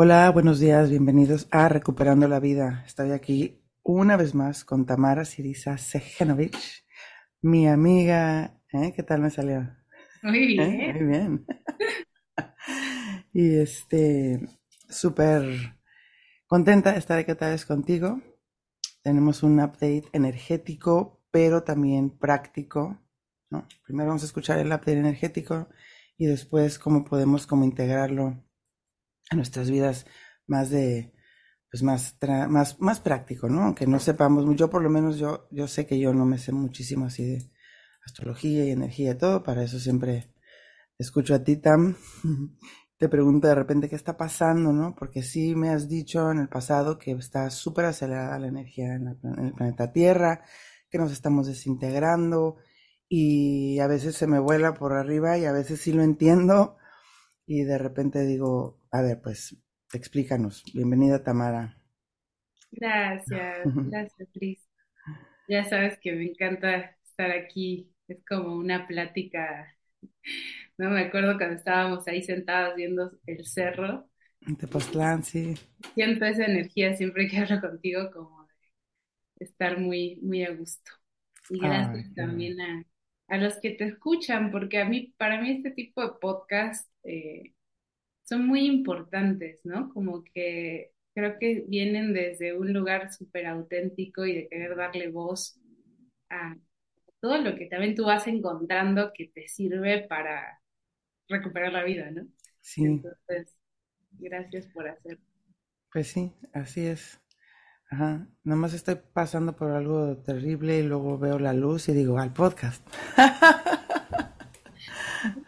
Hola, buenos días, bienvenidos a Recuperando la Vida. Estoy aquí una vez más con Tamara Sirisa Sejenovich, mi amiga. ¿eh? ¿Qué tal me salió? Muy ¿Eh? bien. Muy bien. y este, súper contenta de estar aquí otra vez contigo. Tenemos un update energético, pero también práctico. ¿no? Primero vamos a escuchar el update energético y después cómo podemos como integrarlo a nuestras vidas más de, pues más, tra- más, más práctico, ¿no? Aunque no sepamos, yo por lo menos yo, yo sé que yo no me sé muchísimo así de astrología y energía y todo, para eso siempre escucho a ti, Tam, te pregunto de repente qué está pasando, ¿no? Porque sí me has dicho en el pasado que está súper acelerada la energía en, la en el planeta Tierra, que nos estamos desintegrando y a veces se me vuela por arriba y a veces sí lo entiendo y de repente digo, a ver, pues explícanos. Bienvenida, Tamara. Gracias, gracias, Liz. Ya sabes que me encanta estar aquí. Es como una plática. No me acuerdo cuando estábamos ahí sentados viendo el cerro. Tepoztlán, sí. Siento esa energía siempre que hablo contigo, como de estar muy, muy a gusto. Y gracias también a, a los que te escuchan, porque a mí, para mí este tipo de podcast eh, son muy importantes, ¿no? Como que creo que vienen desde un lugar súper auténtico y de querer darle voz a todo lo que también tú vas encontrando que te sirve para recuperar la vida, ¿no? Sí, Entonces, gracias por hacerlo. pues sí, así es. Ajá. Nomás estoy pasando por algo terrible y luego veo la luz y digo, al podcast.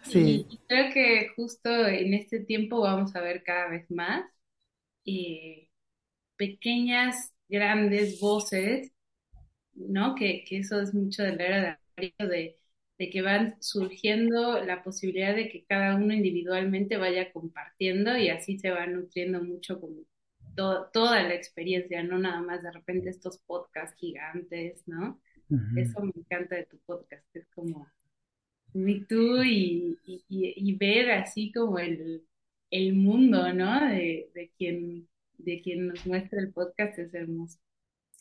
Sí. y creo que justo en este tiempo vamos a ver cada vez más eh, pequeñas, grandes voces ¿no? Que, que eso es mucho de la era de, de que van surgiendo la posibilidad de que cada uno individualmente vaya compartiendo y así se va nutriendo mucho como to- toda la experiencia, no nada más de repente estos podcasts gigantes, ¿no? Eso me encanta de tu podcast, es como y tú y, y, ver así como el, el mundo, ¿no? De, de quien, de quien nos muestra el podcast es hermoso.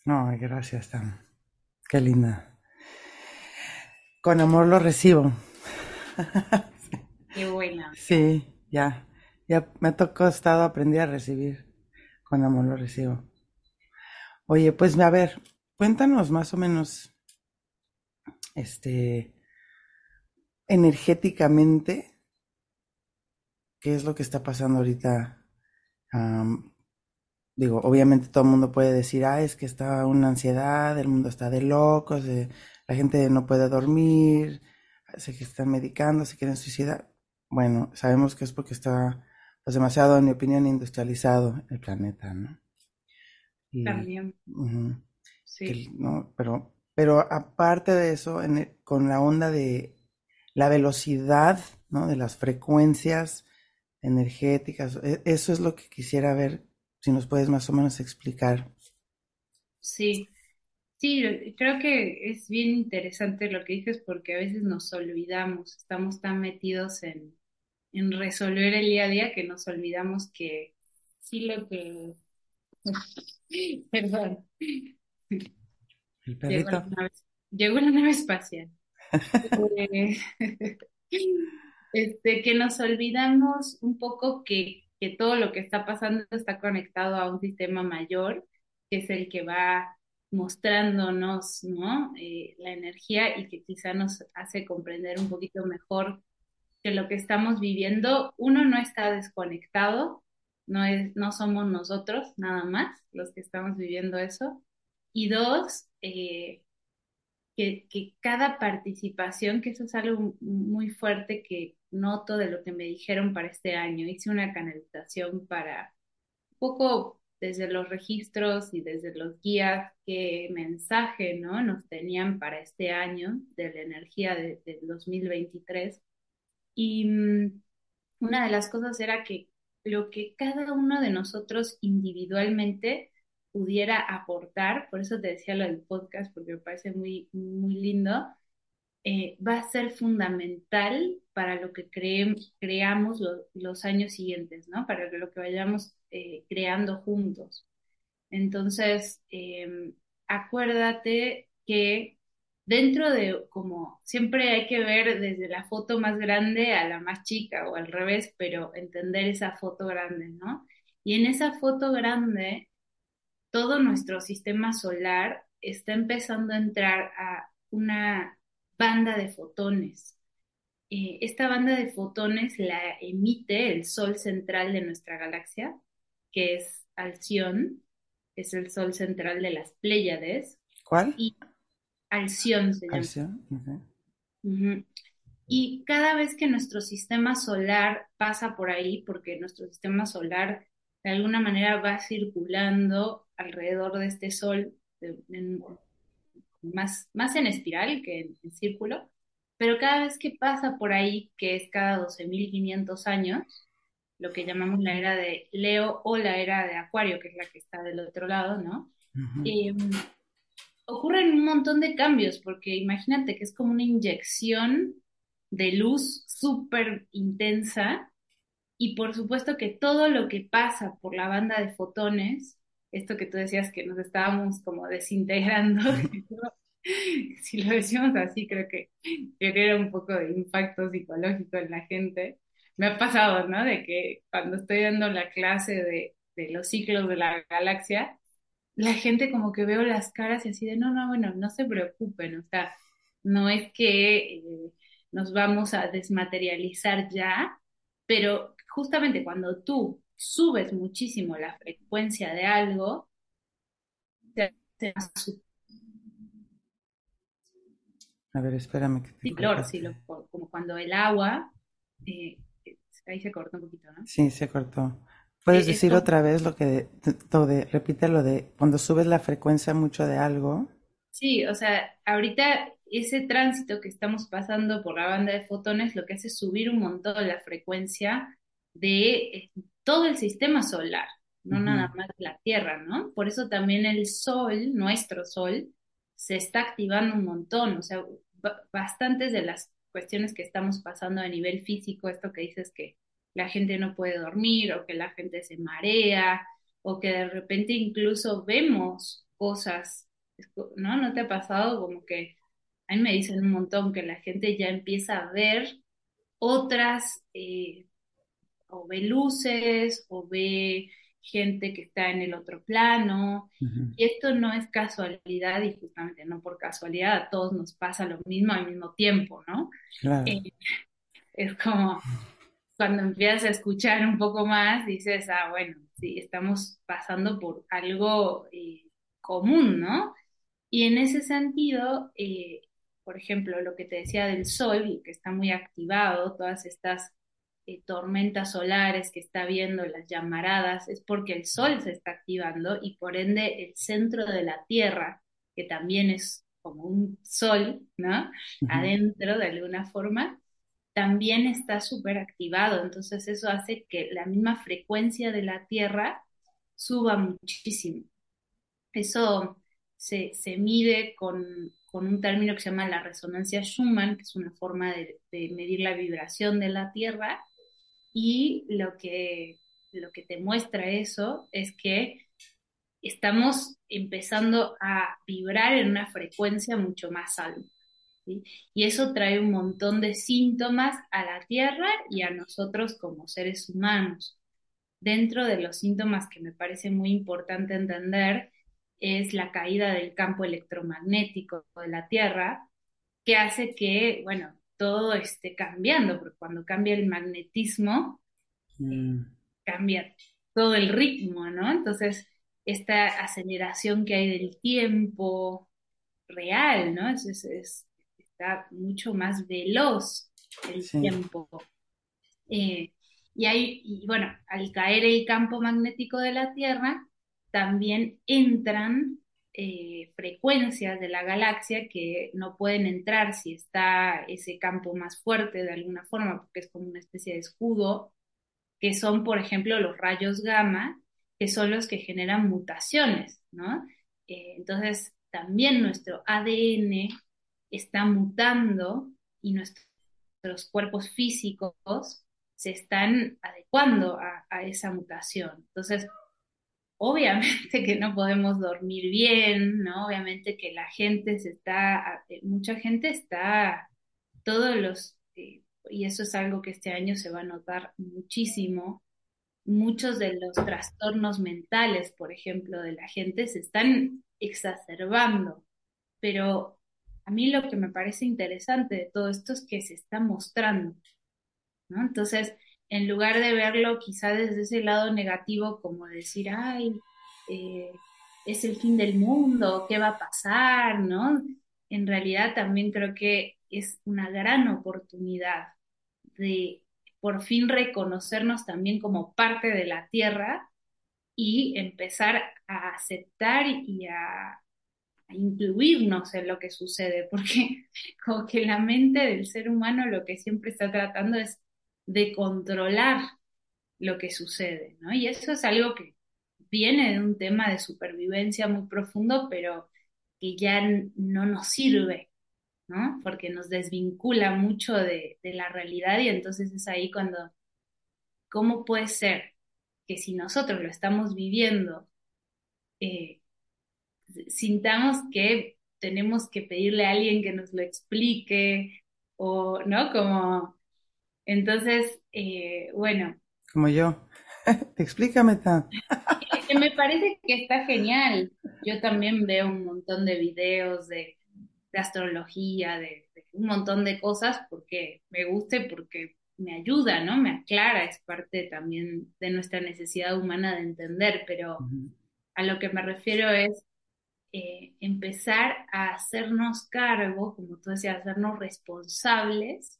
No, gracias, Tam. Qué linda. Con amor lo recibo. Qué buena. Sí, ya. Ya me ha costado aprender a recibir. Con amor lo recibo. Oye, pues a ver, cuéntanos más o menos, este, energéticamente, qué es lo que está pasando ahorita. Digo, obviamente todo el mundo puede decir, ah, es que está una ansiedad, el mundo está de locos, eh, la gente no puede dormir, se están medicando, se quieren suicidar. Bueno, sabemos que es porque está, pues demasiado, en mi opinión, industrializado el planeta, ¿no? Y, También, sí. que, no, pero, pero aparte de eso, en el- con la onda de la velocidad, ¿no? De las frecuencias energéticas, e- eso es lo que quisiera ver, si nos puedes más o menos explicar. Sí, sí, creo que es bien interesante lo que dices porque a veces nos olvidamos, estamos tan metidos en, en resolver el día a día que nos olvidamos que sí lo que... Perdón, ¿El llegó la nave, llegó la nave espacial. Eh, este, que nos olvidamos un poco que, que todo lo que está pasando está conectado a un sistema mayor, que es el que va mostrándonos, ¿no? Eh, la energía y que quizá nos hace comprender un poquito mejor que lo que estamos viviendo, uno no está desconectado, no es, no somos nosotros nada más los que estamos viviendo eso, y dos, eh, que, que cada participación, que eso es algo muy fuerte que noto de lo que me dijeron para este año. Hice una canalización para un poco desde los registros y desde los guías, qué mensaje, ¿no? nos tenían para este año de la energía de, del 2023. Y mm, una de las cosas era que lo que cada uno de nosotros individualmente pudiera aportar, por eso te decía lo del podcast, porque me parece muy, muy lindo, eh, va a ser fundamental para lo que creamos los años siguientes, ¿no? Para lo que vayamos eh, creando juntos. Entonces, em, acuérdate que dentro de, como siempre hay que ver desde la foto más grande a la más chica o al revés, pero entender esa foto grande, ¿no? Y en esa foto grande, todo nuestro sistema solar está empezando a entrar a una banda de fotones. Eh, esta banda de fotones la emite el Sol central de nuestra galaxia, que es Alción, es el Sol central de las Pléyades. ¿Cuál? Y Alción se llama. Alción, Y cada vez que nuestro sistema solar pasa por ahí, porque nuestro sistema solar de alguna manera va circulando alrededor de este Sol, más, más en espiral que en, círculo, pero cada vez que pasa por ahí, que es cada 12.500 años, lo que llamamos la era de Leo o la era de Acuario, que es la que está del otro lado, ¿no? Em, ocurren un montón de cambios, porque imagínate que es como una inyección de luz súper intensa y por supuesto que todo lo que pasa por la banda de fotones esto que tú decías que nos estábamos como desintegrando, si lo decimos así, creo que genera un poco de impacto psicológico en la gente. Me ha pasado, ¿no? De que cuando estoy dando la clase de, de los ciclos de la galaxia, la gente como que veo las caras y así de, no, no, bueno, no se preocupen, o sea, no es que eh, nos vamos a desmaterializar ya, pero justamente cuando tú subes muchísimo la frecuencia de algo, a ver, espérame que te sí, como cuando el agua, eh, ahí se cortó un poquito, ¿no? Sí, se cortó. ¿Puedes eh, decir otra vez lo que, todo de, repite lo de cuando subes la frecuencia mucho de algo? Sí, o sea, ahorita ese tránsito que estamos pasando por la banda de fotones lo que hace es subir un montón la frecuencia de eh, todo el sistema solar, no nada más la Tierra, ¿no? Por eso también el Sol, nuestro Sol, se está activando un montón, o sea, bastantes de las cuestiones que estamos pasando a nivel físico, esto que dices que la gente no puede dormir o que la gente se marea o que de repente incluso vemos cosas, ¿no? ¿No te ha pasado como que a mí me dicen un montón que la gente ya empieza a ver otras eh, o ve luces o ve gente que está en el otro plano. Y esto no es casualidad y justamente no por casualidad a todos nos pasa lo mismo al mismo tiempo, ¿no? Eh, es como cuando empiezas a escuchar un poco más, dices, ah, bueno, sí, estamos pasando por algo eh, común, ¿no? Y en ese sentido, eh, por ejemplo, lo que te decía del sol, que está muy activado, todas estas eh, tormentas solares que está viendo, las llamaradas, es porque el Sol se está activando y por ende el centro de la Tierra, que también es como un Sol, ¿no? Adentro de alguna forma, también está súper activado. Entonces eso hace que la misma frecuencia de la Tierra suba muchísimo. Eso se, mide con, un término que se llama la resonancia Schumann, que es una forma de medir la vibración de la Tierra, y lo que, lo que te muestra eso es que estamos empezando a vibrar en una frecuencia mucho más alta. Y eso trae un montón de síntomas a la Tierra y a nosotros como seres humanos. Dentro de los síntomas que me parece muy importante entender es la caída del campo electromagnético de la Tierra, que hace que, bueno, todo esté cambiando, porque cuando cambia el magnetismo, mm. cambia todo el ritmo, ¿no? Entonces, esta aceleración que hay del tiempo real, ¿no? Es, está mucho más veloz el tiempo. Eh, y, hay, y bueno, al caer el campo magnético de la Tierra, también entran eh, frecuencias de la galaxia que no pueden entrar si está ese campo más fuerte de alguna forma, porque es como una especie de escudo, que son, por ejemplo, los rayos gamma, que son los que generan mutaciones, ¿no? Eh, entonces, también nuestro ADN está mutando y nuestros cuerpos físicos se están adecuando a, esa mutación. Entonces, obviamente que no podemos dormir bien, ¿no? Obviamente que la gente se está, eh, mucha gente está, todos los, eh, y eso es algo que este año se va a notar muchísimo, muchos de los trastornos mentales, por ejemplo, de la gente se están exacerbando, pero a mí lo que me parece interesante de todo esto es que se está mostrando, ¿no? Entonces, en lugar de verlo quizá desde ese lado negativo, como decir, ay, eh, es el fin del mundo, ¿qué va a pasar? ¿no? En realidad también creo que es una gran oportunidad de por fin reconocernos también como parte de la tierra y empezar a aceptar y a, a incluirnos en lo que sucede, porque como que la mente del ser humano lo que siempre está tratando es de controlar lo que sucede, ¿no? Y eso es algo que viene de un tema de supervivencia muy profundo, pero que ya no nos sirve, ¿no? Porque nos desvincula mucho de, de la realidad y entonces es ahí cuando, ¿cómo puede ser que si nosotros lo estamos viviendo, eh, sintamos que tenemos que pedirle a alguien que nos lo explique o, ¿no? Como entonces, eh, bueno. Como yo. Explícame, Ta. me parece que está genial. Yo también veo un montón de videos de, astrología, de, un montón de cosas porque me gusta y porque me ayuda, ¿no? Me aclara, es parte también de nuestra necesidad humana de entender, pero a lo que me refiero es eh, empezar a hacernos cargo, como tú decías, hacernos responsables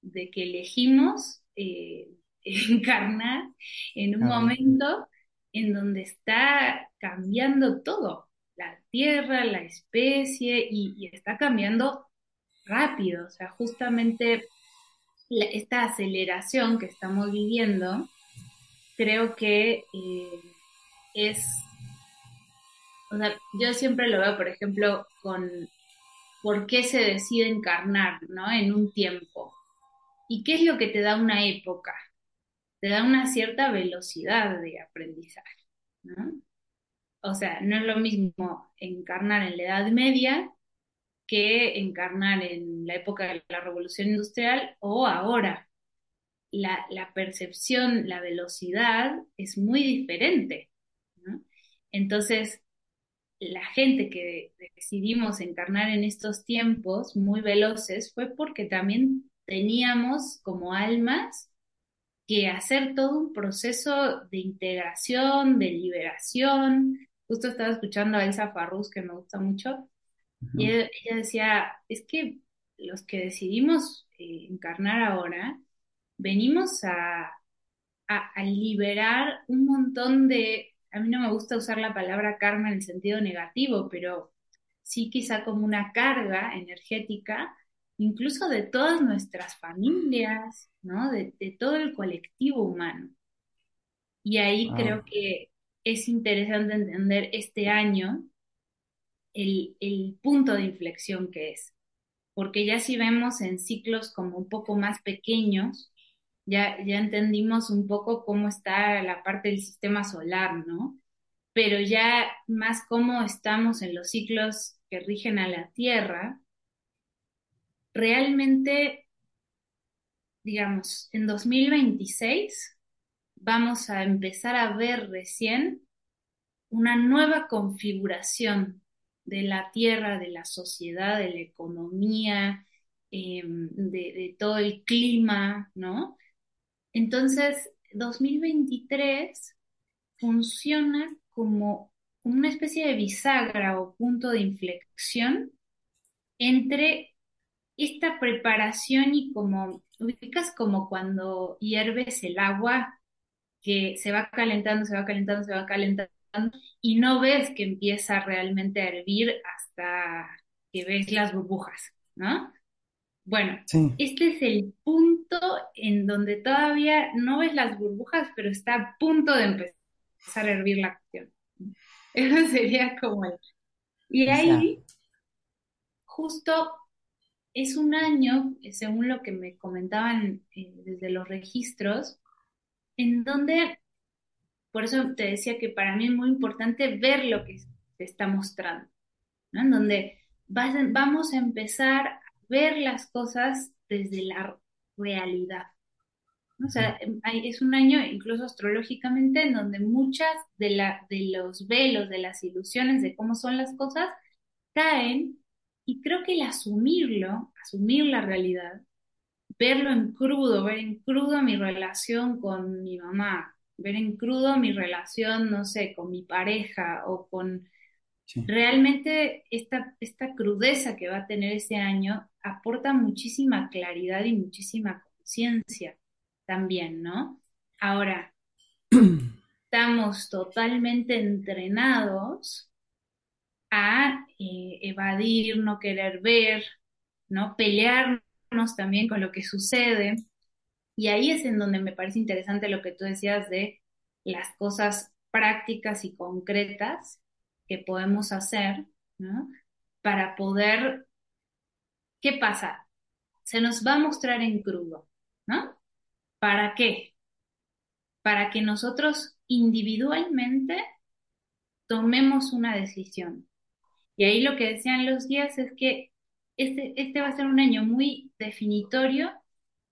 de que elegimos eh, encarnar en un momento en donde está cambiando todo, la tierra, la especie, y, está cambiando rápido, o sea, justamente esta aceleración que estamos viviendo, creo que eh, es, yo siempre lo veo, por ejemplo, con por qué se decide encarnar, ¿no? En un tiempo. ¿Y qué es lo que te da una época? Te da una cierta velocidad de aprendizaje, ¿no? O sea, no es lo mismo encarnar en la Edad Media que encarnar en la época de la Revolución Industrial o ahora. La, percepción, la velocidad es muy diferente. Entonces, la gente que decidimos encarnar en estos tiempos muy veloces fue porque también teníamos como almas que hacer todo un proceso de integración, de liberación. Justo estaba escuchando a Elsa Farrus, que me gusta mucho, y ella, decía, es que los que decidimos eh, encarnar ahora, venimos a, a, liberar un montón de, a mí no me gusta usar la palabra karma en el sentido negativo, pero sí quizá como una carga energética incluso de todas nuestras familias, ¿no? De, todo el colectivo humano. Y ahí creo que es interesante entender este año el, el, punto de inflexión que es. Porque ya si vemos en ciclos como un poco más pequeños, ya, ya entendimos un poco cómo está la parte del sistema solar, ¿no? Pero ya más cómo estamos en los ciclos que rigen a la Tierra, realmente, digamos, en 2026 vamos a empezar a ver recién una nueva configuración de la tierra, de la sociedad, de la economía, em, de, todo el clima, ¿no? Entonces, 2023 funciona como una especie de bisagra o punto de inflexión entre esta preparación y como, ubicas como cuando hierves el agua, que se va calentando, se va calentando, se va calentando, y no ves que empieza realmente a hervir hasta que ves las burbujas, ¿no? Bueno, este es el punto en donde todavía no ves las burbujas, pero está a punto de empezar a hervir la cuestión. Eso sería como el... Y ahí, justo es un año, según lo que me comentaban eh, desde los registros, en donde, por eso te decía que para mí es muy importante ver lo que se está mostrando, ¿no? En donde vamos a empezar ver las cosas desde la realidad. O sea, es un año incluso astrológicamente en donde muchas de, la, de los velos, de las ilusiones de cómo son las cosas, caen y creo que el asumirlo, asumir la realidad, verlo en crudo, ver en crudo mi relación con mi mamá, ver en crudo mi relación, no sé, con mi pareja o con... Realmente esta, esta crudeza que va a tener ese año aporta muchísima claridad y muchísima conciencia también, ¿no? Ahora, estamos totalmente entrenados a eh, evadir, no querer ver, ¿no? Pelearnos también con lo que sucede. Y ahí es en donde me parece interesante lo que tú decías de las cosas prácticas y concretas que podemos hacer, ¿no? Para poder, ¿qué pasa? Se nos va a mostrar en crudo, ¿no? ¿Para qué? Para que nosotros individualmente tomemos una decisión. Y ahí lo que decían los guías es que este, este va a ser un año muy definitorio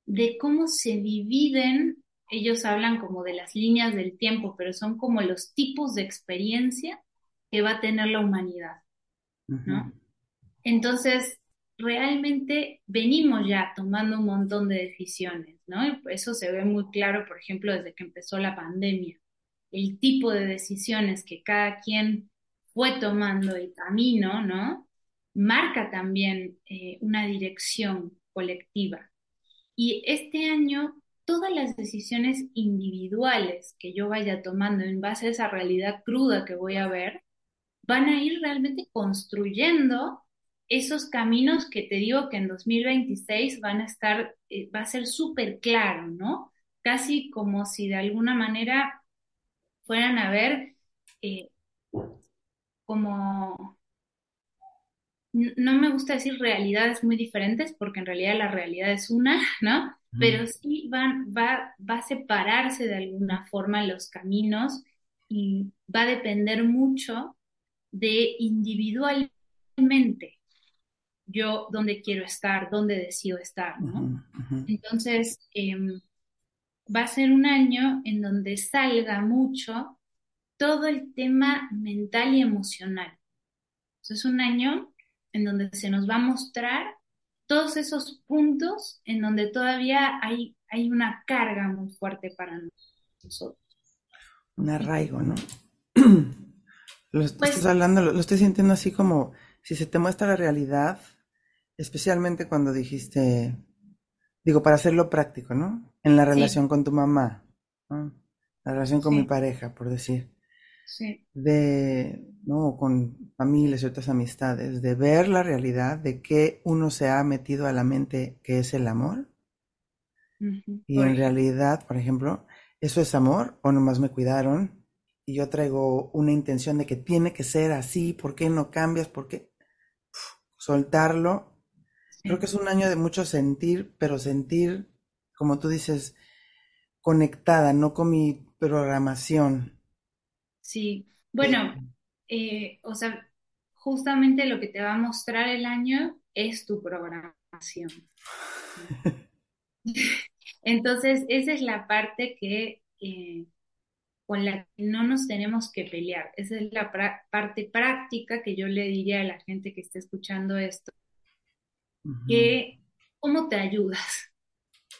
de cómo se dividen, ellos hablan como de las líneas del tiempo, pero son como los tipos de experiencia que va a tener la humanidad, ¿no? Entonces, realmente venimos ya tomando un montón de decisiones, ¿no? Eso se ve muy claro, por ejemplo, desde que empezó la pandemia. El tipo de decisiones que cada quien fue tomando el camino, ¿no? Marca también eh, una dirección colectiva. Y este año, todas las decisiones individuales que yo vaya tomando en base a esa realidad cruda que voy a ver, van a ir realmente construyendo esos caminos que te digo que en 2026 van a estar, eh, va a ser súper claro, ¿no? Casi como si de alguna manera fueran a ver eh, como, no me gusta decir realidades muy diferentes porque en realidad la realidad es una, ¿no? Pero sí van, va, va a separarse de alguna forma los caminos y va a depender mucho de individualmente yo dónde quiero estar, dónde decido estar, ¿no? Entonces, em, va a ser un año en donde salga mucho todo el tema mental y emocional. es un año en donde se nos va a mostrar todos esos puntos en donde todavía hay, hay una carga muy fuerte para nosotros. Un arraigo, ¿no? lo estás pues hablando, lo, estoy sintiendo así como si se te muestra la realidad, especialmente cuando dijiste, digo, para hacerlo práctico, ¿no? En la relación con tu mamá, ¿no? la relación con mi pareja, por decir de, ¿no? Con familias y otras amistades, de ver la realidad de que uno se ha metido a la mente que es el amor. Y en realidad, por ejemplo, ¿eso es amor o nomás me cuidaron? Y yo traigo una intención de que tiene que ser así, ¿por qué no cambias? ¿Por qué? soltarlo. Creo que es un año de mucho sentir, pero sentir, como tú dices, conectada, no con mi programación. Sí, bueno, eh, o sea, justamente lo que te va a mostrar el año es tu programación. Entonces, esa es la parte que eh, con la que no nos tenemos que pelear. Esa es la parte práctica que yo le diría a la gente que esté escuchando esto. Que, ¿cómo te ayudas?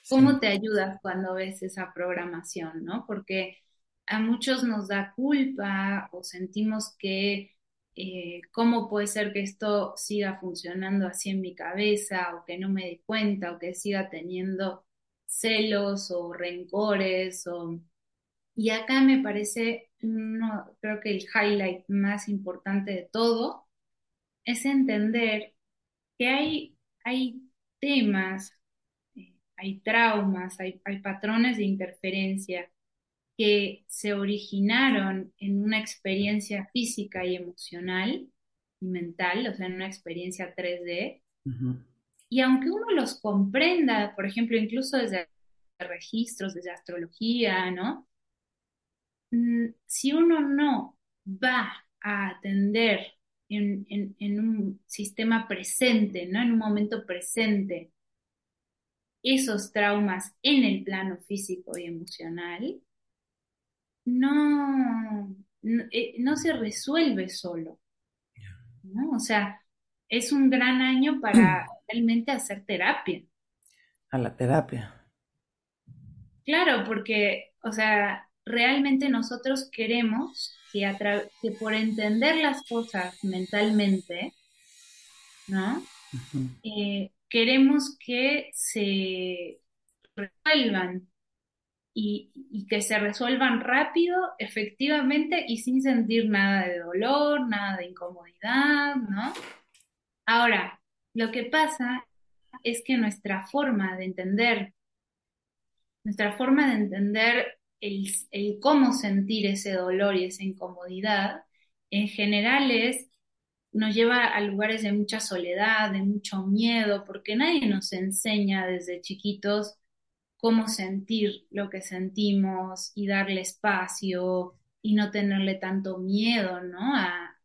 ¿Cómo te ayudas cuando ves esa programación, no? Porque a muchos nos da culpa o sentimos que eh, cómo puede ser que esto siga funcionando así en mi cabeza o que no me dé cuenta o que siga teniendo celos o rencores o... Y acá me parece, creo que el highlight más importante de todo es entender que hay, hay temas, eh, hay traumas, hay, hay patrones de interferencia que se originaron en una experiencia física y emocional y mental, o sea, en una experiencia 3D, Y aunque uno los comprenda, por ejemplo, incluso desde registros, desde astrología, ¿no? Mm, si uno no va a atender en, en, un sistema presente, ¿no? En un momento presente, esos traumas en el plano físico y emocional, no, no, eh, se resuelve solo. ¿no? O sea, es un gran año para realmente hacer terapia. A la terapia. Claro, porque, o sea, realmente nosotros queremos que, a que por entender las cosas mentalmente, ¿no? Eh, queremos que se resuelvan y, y, que se resuelvan rápido, efectivamente y sin sentir nada de dolor, nada de incomodidad, ¿no? Ahora, lo que pasa es que nuestra forma de entender, nuestra forma de entender el, cómo sentir ese dolor y esa incomodidad, en general es, nos lleva a lugares de mucha soledad, de mucho miedo, porque nadie nos enseña desde chiquitos cómo sentir lo que sentimos y darle espacio y no tenerle tanto miedo, ¿no? A,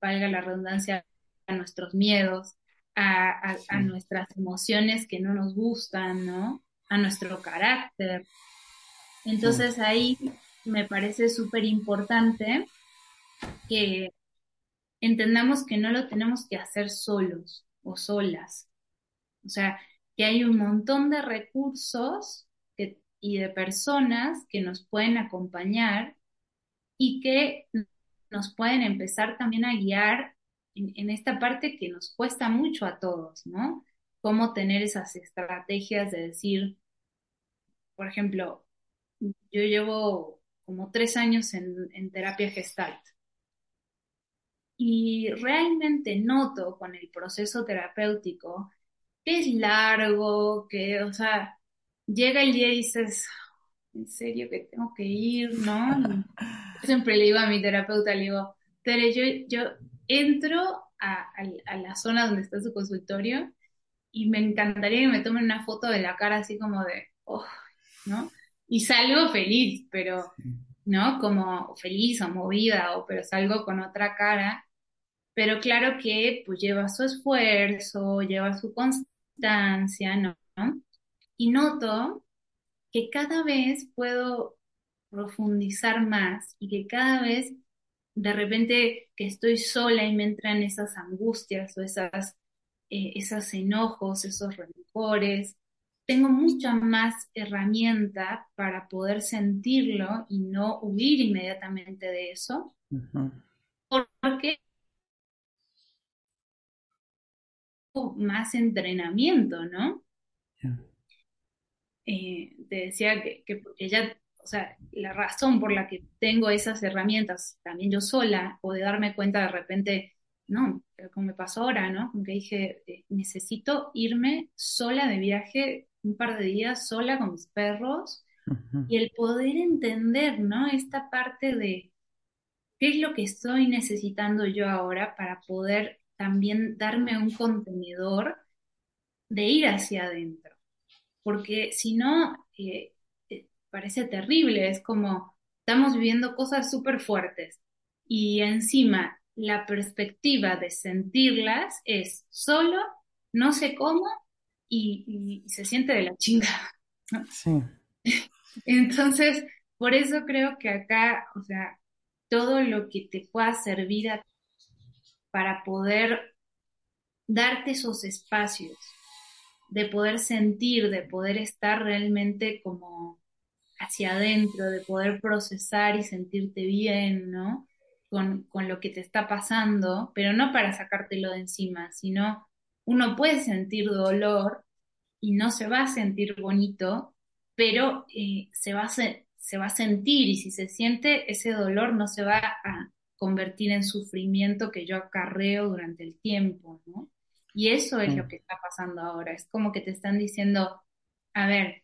valga la redundancia, a nuestros miedos, a, a nuestras emociones que no nos gustan, ¿no? A nuestro carácter. Entonces ahí me parece súper importante que entendamos que no lo tenemos que hacer solos o solas. O sea, que hay un montón de recursos y de personas que nos pueden acompañar y que nos pueden empezar también a guiar en, en, esta parte que nos cuesta mucho a todos, ¿no? Cómo tener esas estrategias de decir, por ejemplo, yo llevo como tres años en, terapia gestalt. Y realmente noto con el proceso terapéutico que es largo, que, o sea, llega el día y dices, en serio que tengo que ir, ¿no? siempre le digo a mi terapeuta, le digo, Tere, yo, yo entro a, a, la zona donde está su consultorio y me encantaría que me tomen una foto de la cara así como de, oh, ¿no? Y salgo feliz, pero, ¿no? Como feliz o movida, o pero salgo con otra cara. Pero claro que pues lleva su esfuerzo, lleva su constancia, ¿no? Y noto que cada vez puedo profundizar más y que cada vez de repente que estoy sola y me entran esas angustias o esas, eh, esos enojos, esos rencores, tengo mucha más herramienta para poder sentirlo y no huir inmediatamente de eso. Porque más entrenamiento, ¿no? Eh, te decía que, que porque ya, o sea, la razón por la que tengo esas herramientas también yo sola, o de darme cuenta de repente, no, como me pasó ahora, ¿no? Como que dije, eh, necesito irme sola de viaje un par de días sola con mis perros y el poder entender, ¿no? Esta parte de qué es lo que estoy necesitando yo ahora para poder también darme un contenedor de ir hacia adentro. Porque si no, eh, eh, parece terrible, es como estamos viviendo cosas súper fuertes y encima la perspectiva de sentirlas es solo, no sé cómo, y, se siente de la chinga. Sí. Entonces, por eso creo que acá, o sea, todo lo que te pueda servir para poder darte esos espacios, de poder sentir, de poder estar realmente como hacia adentro, de poder procesar y sentirte bien, ¿no? Con, con lo que te está pasando, pero no para sacártelo de encima, sino uno puede sentir dolor y no se va a sentir bonito, pero eh, se, va a se, va a sentir y si se siente ese dolor no se va a convertir en sufrimiento que yo acarreo durante el tiempo, ¿no? Y eso es lo que está pasando ahora. Es como que te están diciendo, a ver,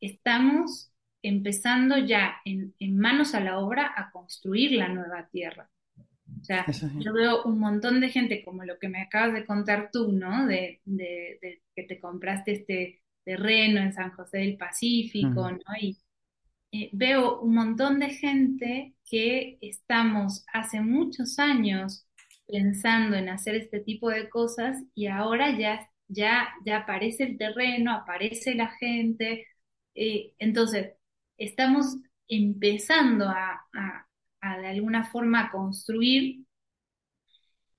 estamos empezando ya en, en manos a la obra a construir la nueva tierra. O sea, yo veo un montón de gente, como lo que me acabas de contar tú, ¿no? De, que te compraste este terreno en San José del Pacífico, ¿no? Y eh, veo un montón de gente que estamos hace muchos años pensando en hacer este tipo de cosas y ahora ya, ya, ya aparece el terreno, aparece la gente. Eh, entonces, estamos empezando a, de alguna forma construir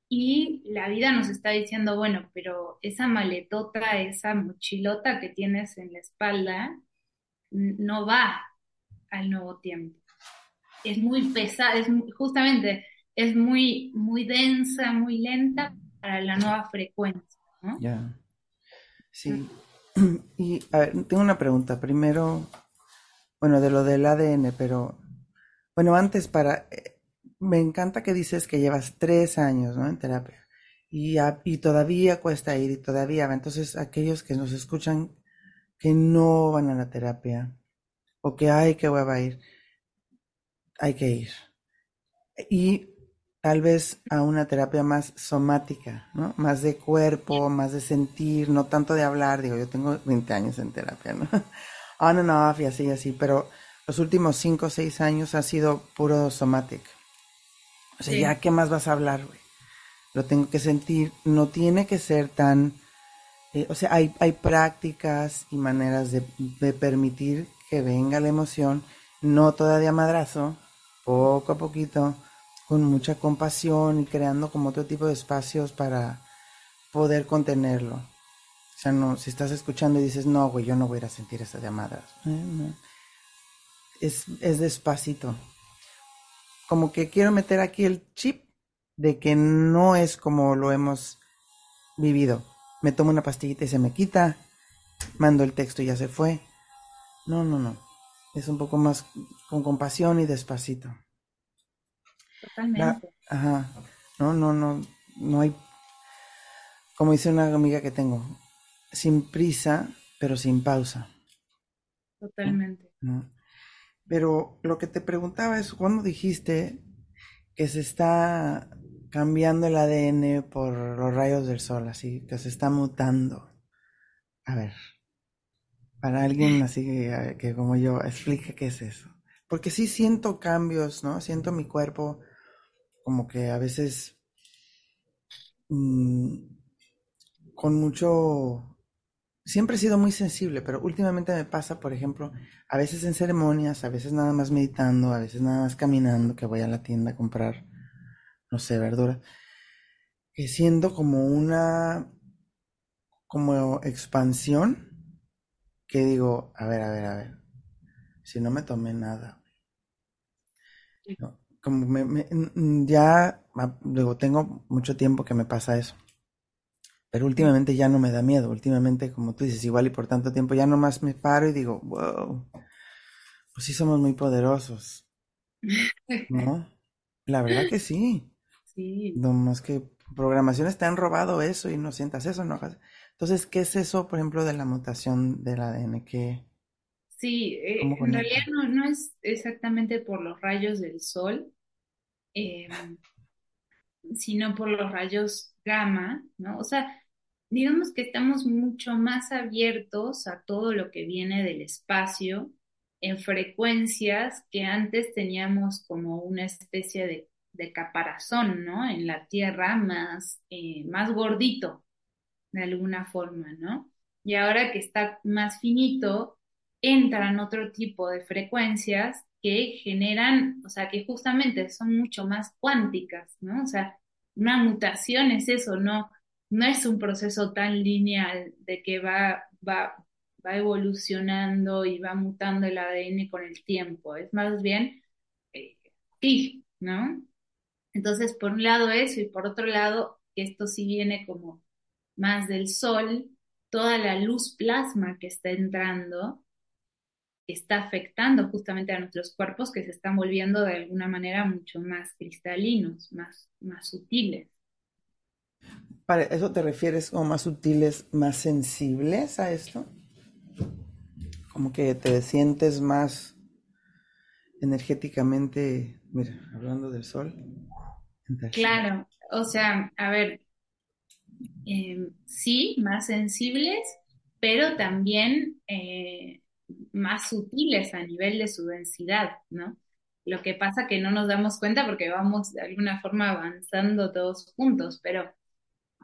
y la vida nos está diciendo, bueno, pero esa maletota, esa mochilota que tienes en la espalda no va al nuevo tiempo. Es muy pesada, es justamente es muy, muy densa, muy lenta para la nueva frecuencia. Ya. Sí. Y a ver, tengo una pregunta. Primero, bueno, de lo del ADN, pero bueno, antes para, eh, me encanta que dices que llevas tres años, ¿no? En terapia. Y, y todavía cuesta ir y todavía. Entonces, aquellos que nos escuchan que no van a la terapia o que hay que va a ir, hay que ir. Y tal vez a una terapia más somática, ¿no? Más de cuerpo, más de sentir, no tanto de hablar. Digo, yo tengo 20 años en terapia, ¿no? On and off y así, así, pero los últimos 5 o 6 años ha sido puro somatic. O sea, ya, ¿qué más vas a hablar, güey? Lo tengo que sentir, no tiene que ser tan... Eh, o sea, hay, hay prácticas y maneras de, de permitir que venga la emoción, no todavía madrazo, poco a poquito, con mucha compasión y creando como otro tipo de espacios para poder contenerlo. O sea, no, si estás escuchando y dices, no, güey, yo no voy a ir a sentir esas llamadas. Eh, es, es despacito. Como que quiero meter aquí el chip de que no es como lo hemos vivido. Me tomo una pastillita y se me quita. Mando el texto y ya se fue. No, no, no. Es un poco más con compasión y despacito. Totalmente. ajá. No, no, no, no hay, como dice una amiga que tengo, sin prisa, pero sin pausa. Totalmente. Pero lo que te preguntaba es, ¿cuándo dijiste que se está cambiando el ADN por los rayos del sol, así, que se está mutando? A ver, para alguien así que, que como yo, explique qué es eso. Porque sí siento cambios, ¿no? Siento mi cuerpo como que a veces mm, con mucho... Siempre he sido muy sensible, pero últimamente me pasa, por ejemplo, a veces en ceremonias, a veces nada más meditando, a veces nada más caminando, que voy a la tienda a comprar, no sé, verdura, que siento como una, como expansión, que digo, a ver, a ver, a ver, si no me tomé nada, no, como me, ya, luego tengo mucho tiempo que me pasa eso. Pero últimamente ya no me da miedo. Últimamente, como tú dices, igual y por tanto tiempo ya nomás me paro y digo, wow, pues sí somos muy poderosos. ¿No? La verdad que sí. Sí. más que programaciones te han robado eso y no sientas eso, ¿no? Entonces, ¿qué es eso, por ejemplo, de la mutación del ADN? ¿Qué, sí, eh, en realidad no, no es exactamente por los rayos del sol, Em, sino por los rayos gamma, ¿no? O sea, digamos que estamos mucho más abiertos a todo lo que viene del espacio en frecuencias que antes teníamos como una especie de, de caparazón, ¿no? En la Tierra más, eh, más gordito, de alguna forma, ¿no? Y ahora que está más finito, entran otro tipo de frecuencias que generan, o sea, que justamente son mucho más cuánticas, ¿no? O sea, una mutación es eso, no, no es un proceso tan lineal de que va, va, va evolucionando y va mutando el ADN con el tiempo, es más bien, eh, ¿no? Entonces, por un lado eso y por otro lado, esto sí viene como más del sol, toda la luz plasma que está entrando, está afectando justamente a nuestros cuerpos que se están volviendo de alguna manera mucho más cristalinos, más, más sutiles. ¿Para eso te refieres como más sutiles, más sensibles a esto? Como que te sientes más energéticamente, mira, hablando del sol, Claro, o sea, a ver, em, sí, más sensibles, pero también eh, más sutiles a nivel de su densidad, ¿no? Lo que pasa que no nos damos cuenta porque vamos de alguna forma avanzando todos juntos, pero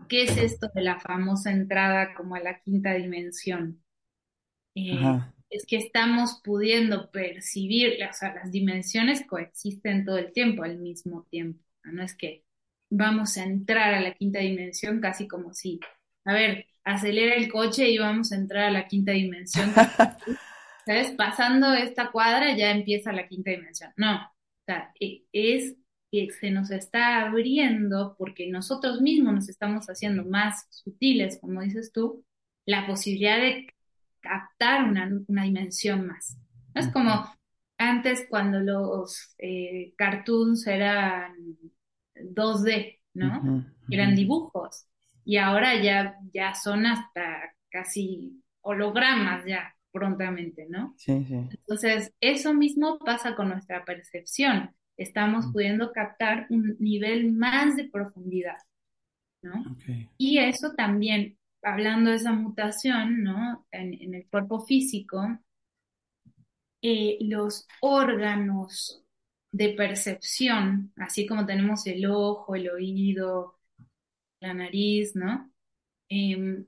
¿qué es esto de la famosa entrada como a la quinta dimensión? Eh, es que estamos pudiendo percibir, o sea, las dimensiones coexisten todo el tiempo al mismo tiempo, no es que vamos a entrar a la quinta dimensión casi como si, a ver, acelera el coche y vamos a entrar a la quinta dimensión. ¿Sabes? Pasando esta cuadra ya empieza la quinta dimensión. No, o sea, e, es que se nos está abriendo porque nosotros mismos nos estamos haciendo más sutiles, como dices tú, la posibilidad de captar una, dimensión más. Es como antes cuando los eh, cartoons eran 2D, ¿no? Eran dibujos. Y ahora ya, ya son hasta casi hologramas ya prontamente, ¿no? Sí, sí. Entonces, eso mismo pasa con nuestra percepción. Estamos pudiendo captar un nivel más de profundidad, ¿no? Y eso también, hablando de esa mutación, ¿no? En, el cuerpo físico, eh, los órganos de percepción, así como tenemos el ojo, el oído, la nariz, ¿no? Em,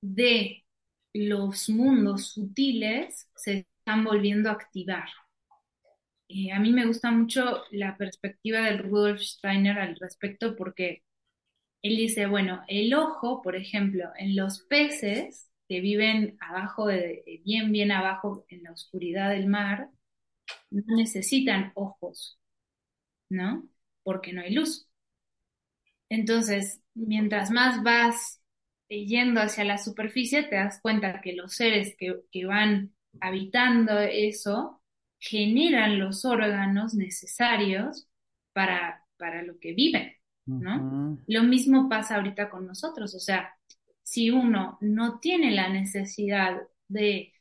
de los mundos sutiles se están volviendo a activar. Eh, a mí me gusta mucho la perspectiva del Rudolf Steiner al respecto porque él dice, bueno, el ojo, por ejemplo, en los peces que viven abajo, de, bien, bien abajo en la oscuridad del mar, no necesitan ojos, ¿no? Porque no hay luz. Entonces, mientras más vas yendo hacia la superficie, te das cuenta que los seres que, van habitando eso generan los órganos necesarios para, para lo que viven, ¿no? Lo mismo pasa ahorita con nosotros, o sea, si uno no tiene la necesidad de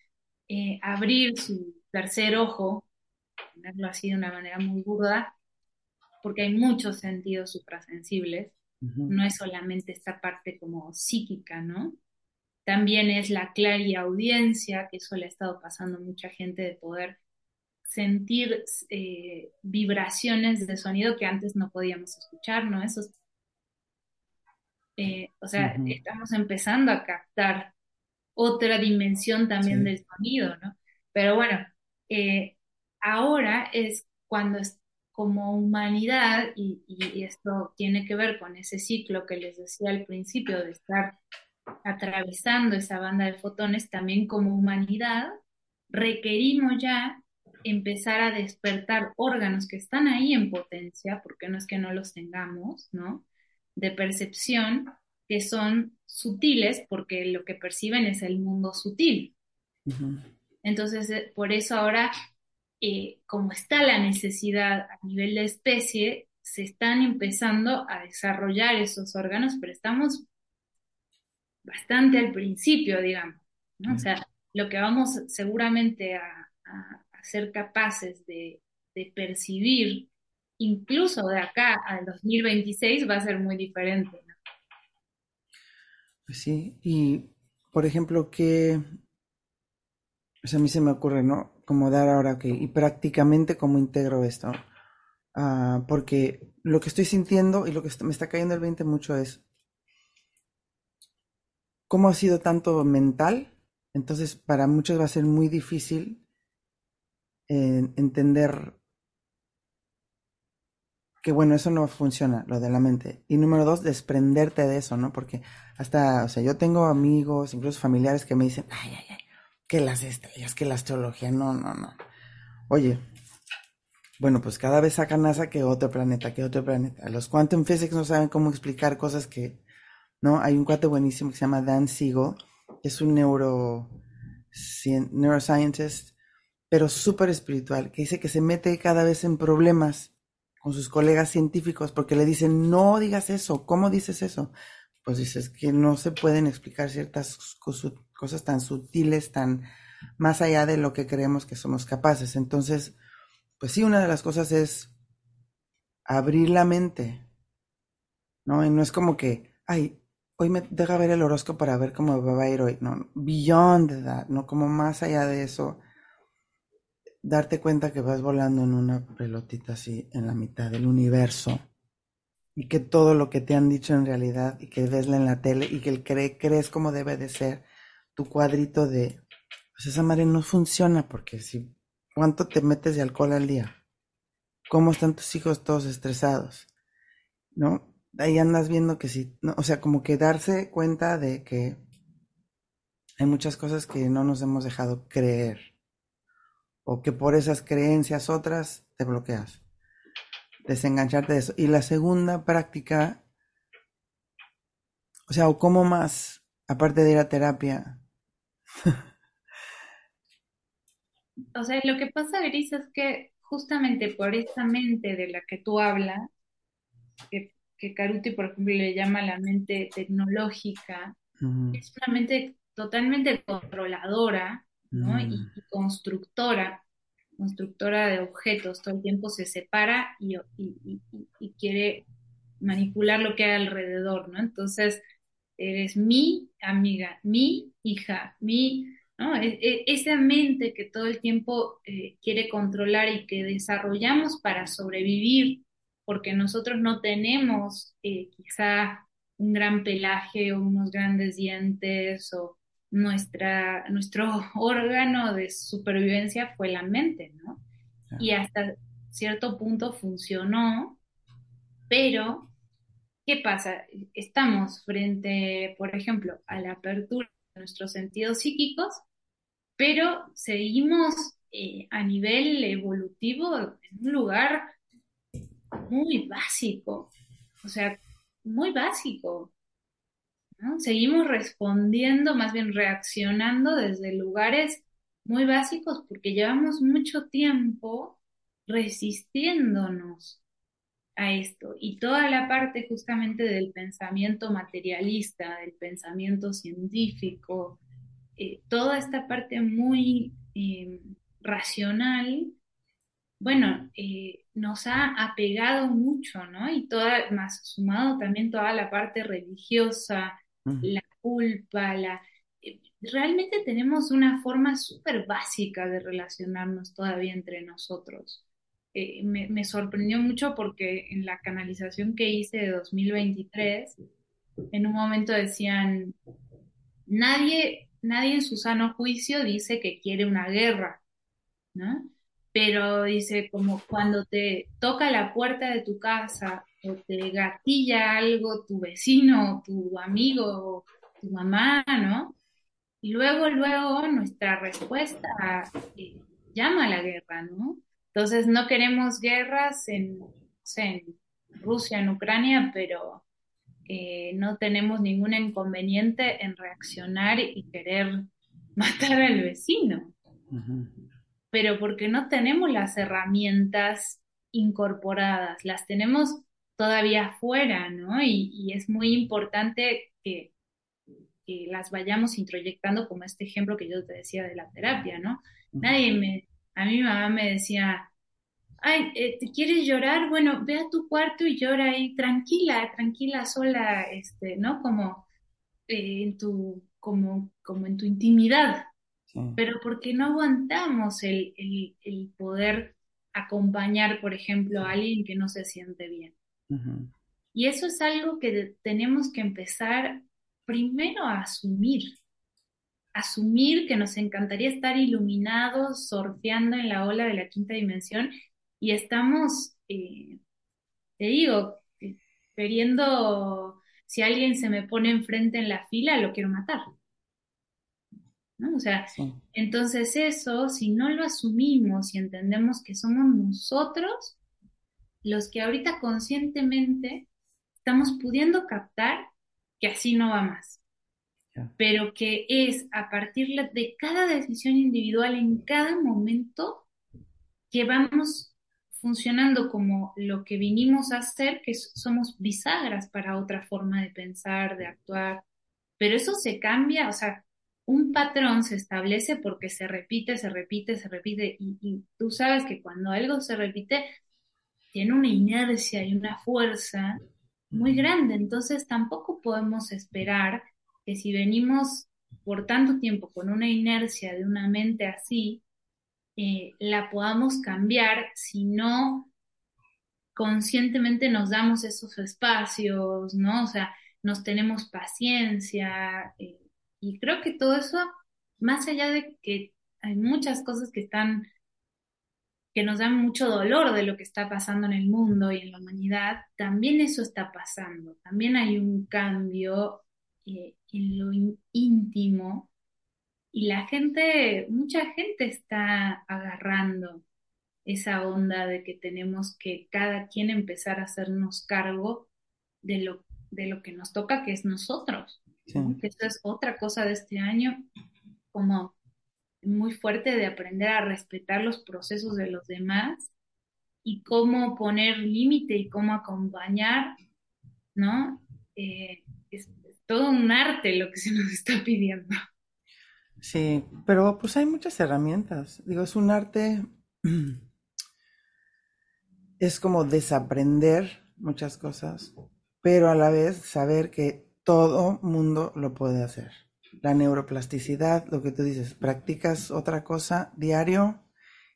eh, abrir su tercer ojo, ponerlo así de una manera muy burda, porque hay muchos sentidos suprasensibles, no es solamente esta parte como psíquica, ¿no? También es la audiencia, que eso le ha estado pasando a mucha gente de poder sentir eh, vibraciones de sonido que antes no podíamos escuchar, ¿no? Eso eh, o sea, estamos empezando a captar otra dimensión también del sonido, ¿no? Pero bueno, eh, ahora es cuando como humanidad, y, esto tiene que ver con ese ciclo que les decía al principio de estar atravesando esa banda de fotones, también como humanidad, requerimos ya empezar a despertar órganos que están ahí en potencia, porque no es que no los tengamos, ¿no? De percepción, que son sutiles, porque lo que perciben es el mundo sutil. Entonces, eh, por eso ahora eh, como está la necesidad a nivel de especie, se están empezando a desarrollar esos órganos, pero estamos bastante al principio, digamos. O sea, lo que vamos seguramente a, ser capaces de, percibir, incluso de acá al 2026, va a ser muy diferente. Pues sí, y por ejemplo, que, o sea, a mí se me ocurre, ¿no? como dar ahora, que y prácticamente cómo integro esto. Ah, porque lo que estoy sintiendo y lo que me está cayendo el 20 mucho es cómo ha sido tanto mental. Entonces, para muchos va a ser muy difícil entender que bueno, eso no funciona, lo de la mente. Y número dos, desprenderte de eso, ¿no? Porque hasta, o sea, yo tengo amigos, incluso familiares que me dicen, ay, ay, ay, que las estrellas, que la astrología, no, no, no. Oye, bueno, pues cada vez sacan NASA que otro planeta, que otro planeta. Los quantum physics no saben cómo explicar cosas que, ¿no? Hay un cuate buenísimo que se llama Dan Siegel, es un neuro, neuroscientist, pero súper espiritual, que dice que se mete cada vez en problemas con sus colegas científicos porque le dicen, no digas eso, ¿cómo dices eso? Pues dices que no se pueden explicar ciertas cosas tan sutiles, tan más allá de lo que creemos que somos capaces. Entonces, pues sí, una de las cosas es abrir la mente ¿no? Y no es como que, ay, hoy me deja ver el horóscopo para ver cómo va a ir hoy. No, beyond that, ¿no? Como más allá de eso, darte cuenta que vas volando en una pelotita así en la mitad del universo y que todo lo que te han dicho en realidad y que vesla en la tele y que el cree, crees como debe de ser tu cuadrito de, pues esa madre no funciona porque si, ¿cuánto te metes de alcohol al día? ¿Cómo están tus hijos todos estresados? ¿No? Ahí andas viendo que sí, no, o sea, como que darse cuenta de que hay muchas cosas que no nos hemos dejado creer o que por esas creencias otras te bloqueas desengancharte de eso. Y la segunda práctica, o sea, o cómo más, aparte de ir a terapia. o sea, lo que pasa, Gris, es que justamente por esta mente de la que tú hablas, que, que Caruti, por ejemplo, le llama la mente tecnológica, es una mente totalmente controladora ¿no? y, mm. y constructora constructora de objetos, todo el tiempo se separa y, quiere manipular lo que hay alrededor, ¿no? Entonces, eres mi amiga, mi hija, mi, ¿no? E, e, esa mente que todo el tiempo eh, quiere controlar y que desarrollamos para sobrevivir, porque nosotros no tenemos eh, quizá un gran pelaje o unos grandes dientes o nuestra, nuestro órgano de supervivencia fue la mente, ¿no? Y hasta cierto punto funcionó, pero ¿qué pasa? Estamos frente, por ejemplo, a la apertura de nuestros sentidos psíquicos, pero seguimos eh, a nivel evolutivo en un lugar muy básico, o sea, muy básico. Seguimos respondiendo, más bien reaccionando desde lugares muy básicos porque llevamos mucho tiempo resistiéndonos a esto. Y toda la parte justamente del pensamiento materialista, del pensamiento científico, eh, toda esta parte muy eh, racional, bueno, eh, nos ha apegado mucho, ¿no? Y toda, más sumado también toda la parte religiosa, la culpa, la... Eh, realmente tenemos una forma súper básica de relacionarnos todavía entre nosotros. Eh, me, sorprendió mucho porque en la canalización que hice de 2023, en un momento decían, nadie, nadie en su sano juicio dice que quiere una guerra, ¿no? Pero dice, como cuando te toca la puerta de tu casa o te gatilla algo tu vecino, tu amigo, tu mamá, ¿no? Y luego, luego nuestra respuesta eh, llama a la guerra, ¿no? Entonces no queremos guerras en, en Rusia, en Ucrania, pero eh, no tenemos ningún inconveniente en reaccionar y querer matar al vecino. Pero porque no tenemos las herramientas incorporadas, las tenemos todavía afuera, ¿no? Y, es muy importante que, las vayamos introyectando como este ejemplo que yo te decía de la terapia, ¿no? Nadie me, a mi mamá me decía, ay, eh, ¿te quieres llorar? Bueno, ve a tu cuarto y llora ahí, tranquila, tranquila, sola, este, ¿no? Como eh, en tu, como, como en tu intimidad. Pero porque no aguantamos el, el, el poder acompañar, por ejemplo, a alguien que no se siente bien. Y eso es algo que tenemos que empezar primero a asumir. Asumir que nos encantaría estar iluminados, surfeando en la ola de la quinta dimensión y estamos, eh, te digo, queriendo, si alguien se me pone enfrente en la fila, lo quiero matar. ¿No? O sea, entonces eso, si no lo asumimos y entendemos que somos nosotros los que ahorita conscientemente estamos pudiendo captar que así no va más. Pero que es a partir de cada decisión individual en cada momento que vamos funcionando como lo que vinimos a hacer, que somos bisagras para otra forma de pensar, de actuar. Pero eso se cambia, o sea, un patrón se establece porque se repite, se repite, se repite. Y, y, tú sabes que cuando algo se repite, tiene una inercia y una fuerza muy grande. Entonces tampoco podemos esperar que si venimos por tanto tiempo con una inercia de una mente así, eh, la podamos cambiar si no conscientemente nos damos esos espacios, ¿no? O sea, nos tenemos paciencia. Eh, y creo que todo eso, más allá de que hay muchas cosas que están, que nos dan mucho dolor de lo que está pasando en el mundo y en la humanidad, también eso está pasando. También hay un cambio eh, en lo íntimo y la gente, mucha gente está agarrando esa onda de que tenemos que cada quien empezar a hacernos cargo de lo, de lo que nos toca, que es nosotros. Que eso es otra cosa de este año, como muy fuerte de aprender a respetar los procesos de los demás y cómo poner límite y cómo acompañar, ¿no? Eh, es, todo un arte lo que se nos está pidiendo. Sí, pero pues hay muchas herramientas. Digo, es un arte es como desaprender muchas cosas, pero a la vez saber que todo mundo lo puede hacer. La neuroplasticidad, lo que tú dices, practicas otra cosa diario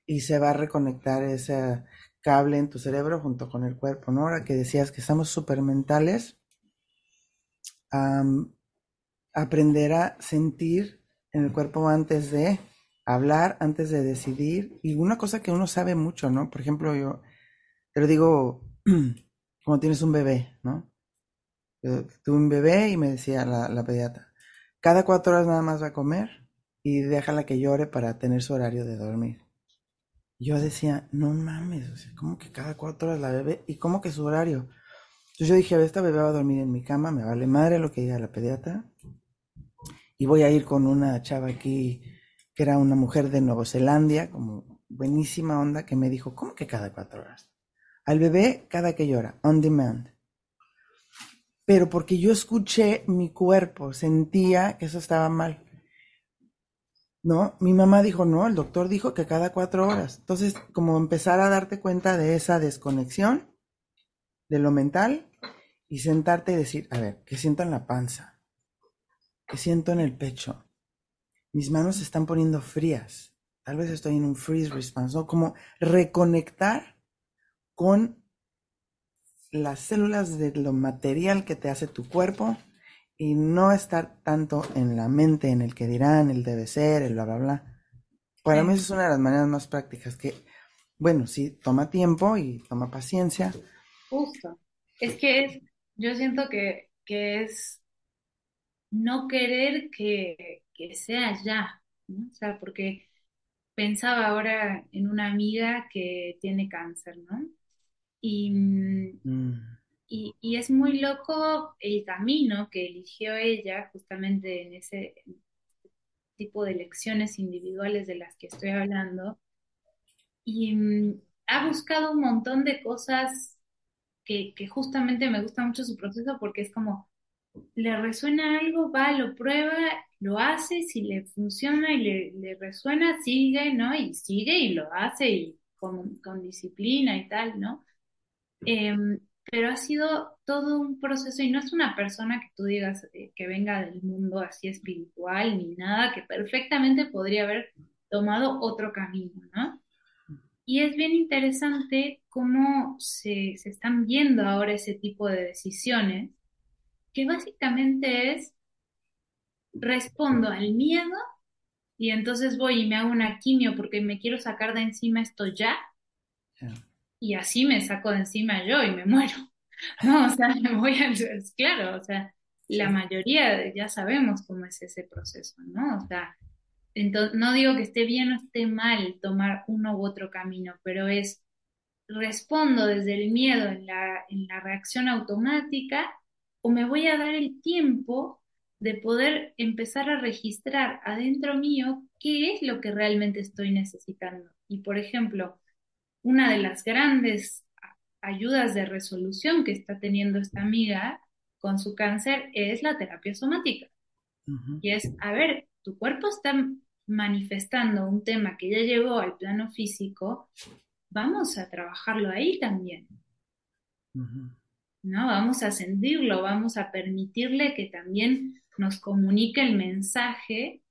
y se va a reconectar ese cable en tu cerebro junto con el cuerpo, ¿no? Ahora que decías que estamos súper mentales, aprender a sentir en el cuerpo antes de hablar, antes de decidir, y una cosa que uno sabe mucho, ¿no? Por ejemplo, yo te lo digo como tienes un bebé, ¿no? tuve un bebé y me decía la, pediatra, cada cuatro horas nada más va a comer y déjala que llore para tener su horario de dormir. Yo decía, no mames, ¿cómo que cada cuatro horas la bebé? ¿Y cómo que su horario? Entonces yo dije, esta bebé va a dormir en mi cama, me vale madre lo que diga la pediatra. Y voy a ir con una chava aquí, que era una mujer de Nueva Zelanda, como buenísima onda, que me dijo, ¿cómo que cada cuatro horas? al bebé cada que llora, on demand. Pero porque yo escuché mi cuerpo, sentía que eso estaba mal. ¿No? Mi mamá dijo, no, el doctor dijo que cada cuatro horas. Entonces, como empezar a darte cuenta de esa desconexión, de lo mental, y sentarte y decir, a ver, ¿qué siento en la panza? ¿Qué siento en el pecho? Mis manos se están poniendo frías. Tal vez estoy en un freeze response, ¿no? Como reconectar con las células de lo material que te hace tu cuerpo y no estar tanto en la mente, en el que dirán, el debe ser, el bla, bla, bla. Para mí es una de las maneras más prácticas que, bueno, sí, toma tiempo y toma paciencia. Justo. Es que es, yo siento que, que es no querer que, que sea ya, ¿no? O sea, porque pensaba ahora en una amiga que tiene cáncer, ¿no? Mm, y, y, es muy loco el camino que eligió ella justamente en ese tipo de lecciones individuales de las que estoy hablando. Y mm, ha buscado un montón de cosas que, que justamente me gusta mucho su proceso porque es como, le resuena algo, va, lo prueba, lo hace, si le funciona y le, le resuena, sigue, ¿no? Y sigue y lo hace y con, con disciplina y tal, ¿no? Em, pero ha sido todo un proceso y no es una persona que tú digas eh, que venga del mundo así espiritual ni nada, que perfectamente podría haber tomado otro camino, ¿no? Y es bien interesante cómo se, se están viendo ahora ese tipo de decisiones, que básicamente es, respondo al miedo y entonces voy y me hago una quimio porque me quiero sacar de encima esto ya y así me saco de encima yo y me muero. No, o sea, me voy a... Claro, o sea, la mayoría ya sabemos cómo es ese proceso, ¿no? O sea, entonces, no digo que esté bien o esté mal tomar uno u otro camino, pero es respondo desde el miedo en la, en la reacción automática o me voy a dar el tiempo de poder empezar a registrar adentro mío qué es lo que realmente estoy necesitando. Y por ejemplo, una de las grandes ayudas de resolución que está teniendo esta amiga con su cáncer es la terapia somática. Y es, a ver, tu cuerpo está manifestando un tema que ya llegó al plano físico, vamos a trabajarlo ahí también. ¿no? Vamos a sentirlo, vamos a permitirle que también nos comunique el mensaje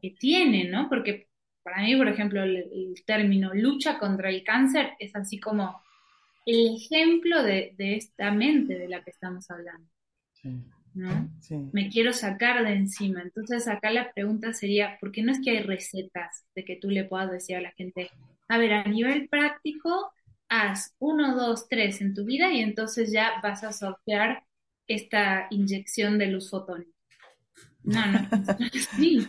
que tiene, ¿no? Porque para mí, por ejemplo, el, término lucha contra el cáncer es así como el ejemplo de, esta mente de la que estamos hablando. ¿no? Me quiero sacar de encima. Entonces acá la pregunta sería, ¿por qué no es que hay recetas de que tú le puedas decir a la gente, a ver, a nivel práctico, haz uno, dos, tres en tu vida y entonces ya vas a sortear esta inyección de luz fotónica. No, no, sí.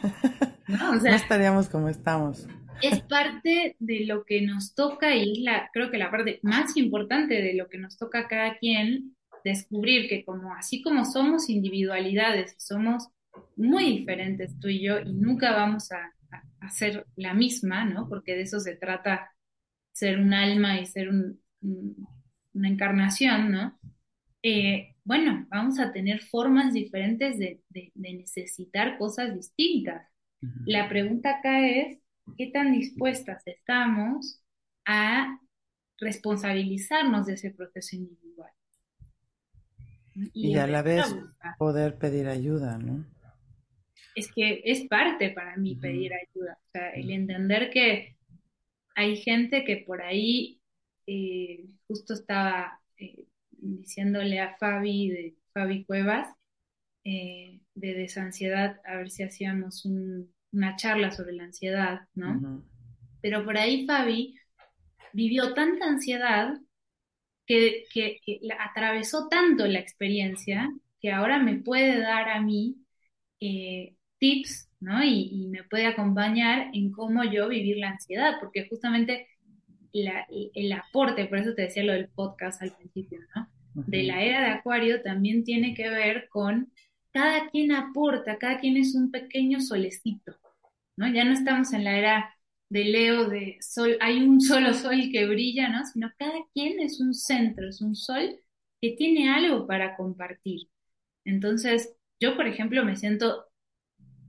No, estaríamos como estamos. Es parte de lo que nos toca y la, creo que la parte más importante de lo que nos toca a cada quien descubrir que como así como somos individualidades, somos muy diferentes tú y yo y nunca vamos a, a, ser la misma, ¿no? Porque de eso se trata ser un alma y ser una encarnación, ¿no? Eh, bueno, vamos a tener formas diferentes de, necesitar cosas distintas. La pregunta acá es, ¿qué tan dispuestas estamos a responsabilizarnos de ese proceso individual? Y, a la vez poder pedir ayuda, ¿no? Es que es parte para mí pedir ayuda, o sea, el entender que hay gente que por ahí, eh, justo estaba eh, diciéndole a Fabi, de Fabi Cuevas, eh, de desansiedad, a ver si hacíamos una charla sobre la ansiedad, ¿no? Pero por ahí Fabi vivió tanta ansiedad que, atravesó tanto la experiencia que ahora me puede dar a mí eh, tips, ¿no? Y, y, me puede acompañar en cómo yo vivir la ansiedad, porque justamente el aporte, por eso te decía lo del podcast al principio, ¿no? De la era de Acuario también tiene que ver con cada quien aporta, cada quien es un pequeño solecito, ¿no? Ya no estamos en la era de Leo de sol, hay un solo sol que brilla, ¿no? Sino cada quien es un centro, es un sol que tiene algo para compartir. Entonces, yo, por ejemplo, me siento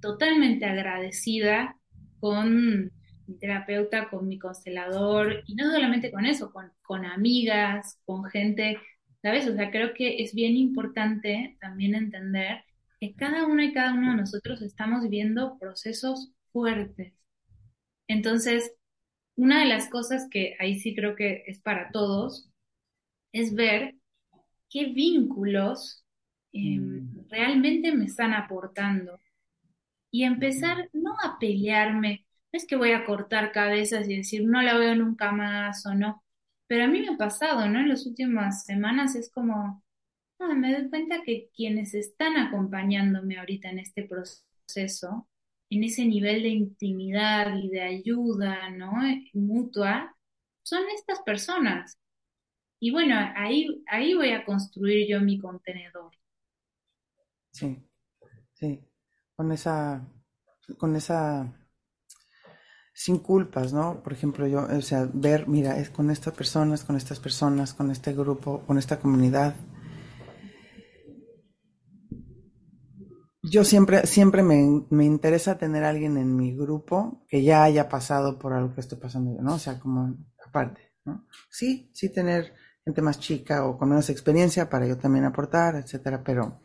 totalmente agradecida con mi terapeuta, con mi constelador, y no solamente con eso, con, con amigas, con gente, ¿sabes? O sea, creo que es bien importante también entender que cada uno y cada uno de nosotros estamos viviendo procesos fuertes. Entonces, una de las cosas que ahí sí creo que es para todos es ver qué vínculos mm. realmente me están aportando y empezar no a pelearme es que voy a cortar cabezas y decir, no la veo nunca más o no. Pero a mí me ha pasado, ¿no? En las últimas semanas es como, ah, me doy cuenta que quienes están acompañándome ahorita en este proceso, en ese nivel de intimidad y de ayuda, ¿no? Mutua, son estas personas. Y bueno, ahí, ahí voy a construir yo mi contenedor. Sí, sí, con esa, con esa sin culpas, ¿no? Por ejemplo, yo, o sea, ver, mira, es con estas personas, con estas personas, con este grupo, con esta comunidad. Yo siempre, siempre me, me interesa tener alguien en mi grupo que ya haya pasado por algo que estoy pasando yo, ¿no? O sea, como aparte, ¿no? Sí, sí tener gente más chica o con menos experiencia para yo también aportar, etcétera, pero,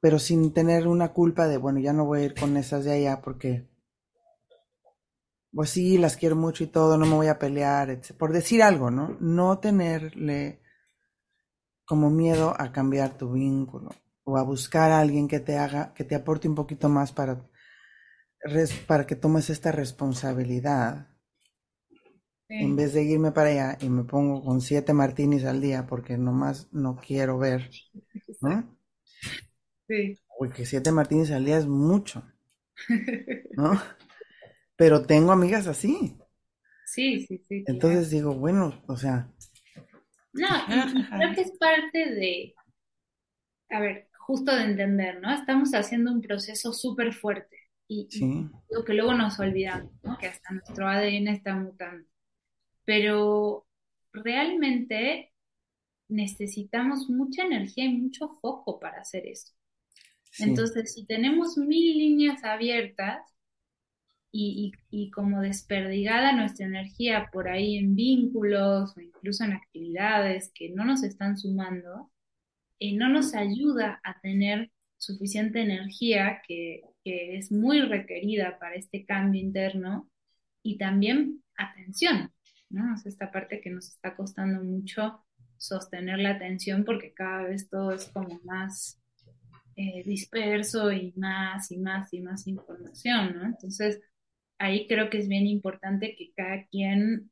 pero sin tener una culpa de, bueno, ya no voy a ir con esas de allá porque pues sí, las quiero mucho y todo, no me voy a pelear, por decir algo, ¿no? No tenerle como miedo a cambiar tu vínculo o a buscar a alguien que te haga, que te aporte un poquito más para, para que tomes esta responsabilidad. En vez de irme para allá y me pongo con siete martinis al día porque nomás no quiero ver, ¿no? Sí. Porque siete martinis al día es mucho, ¿no? pero tengo amigas así. Sí, sí, sí. Entonces digo, bueno, o sea. No, creo que es parte de, a ver, justo de entender, ¿no? Estamos haciendo un proceso súper fuerte y, lo que luego nos olvidamos, ¿no? Que hasta nuestro ADN está mutando. Pero realmente necesitamos mucha energía y mucho foco para hacer eso. Entonces, si tenemos mil líneas abiertas, y, y, como desperdigada nuestra energía por ahí en vínculos o incluso en actividades que no nos están sumando, eh, no nos ayuda a tener suficiente energía que, que es muy requerida para este cambio interno y también atención, ¿no? Es esta parte que nos está costando mucho sostener la atención porque cada vez todo es como más eh, disperso y más y más y más información, ¿no? Entonces, ahí creo que es bien importante que cada quien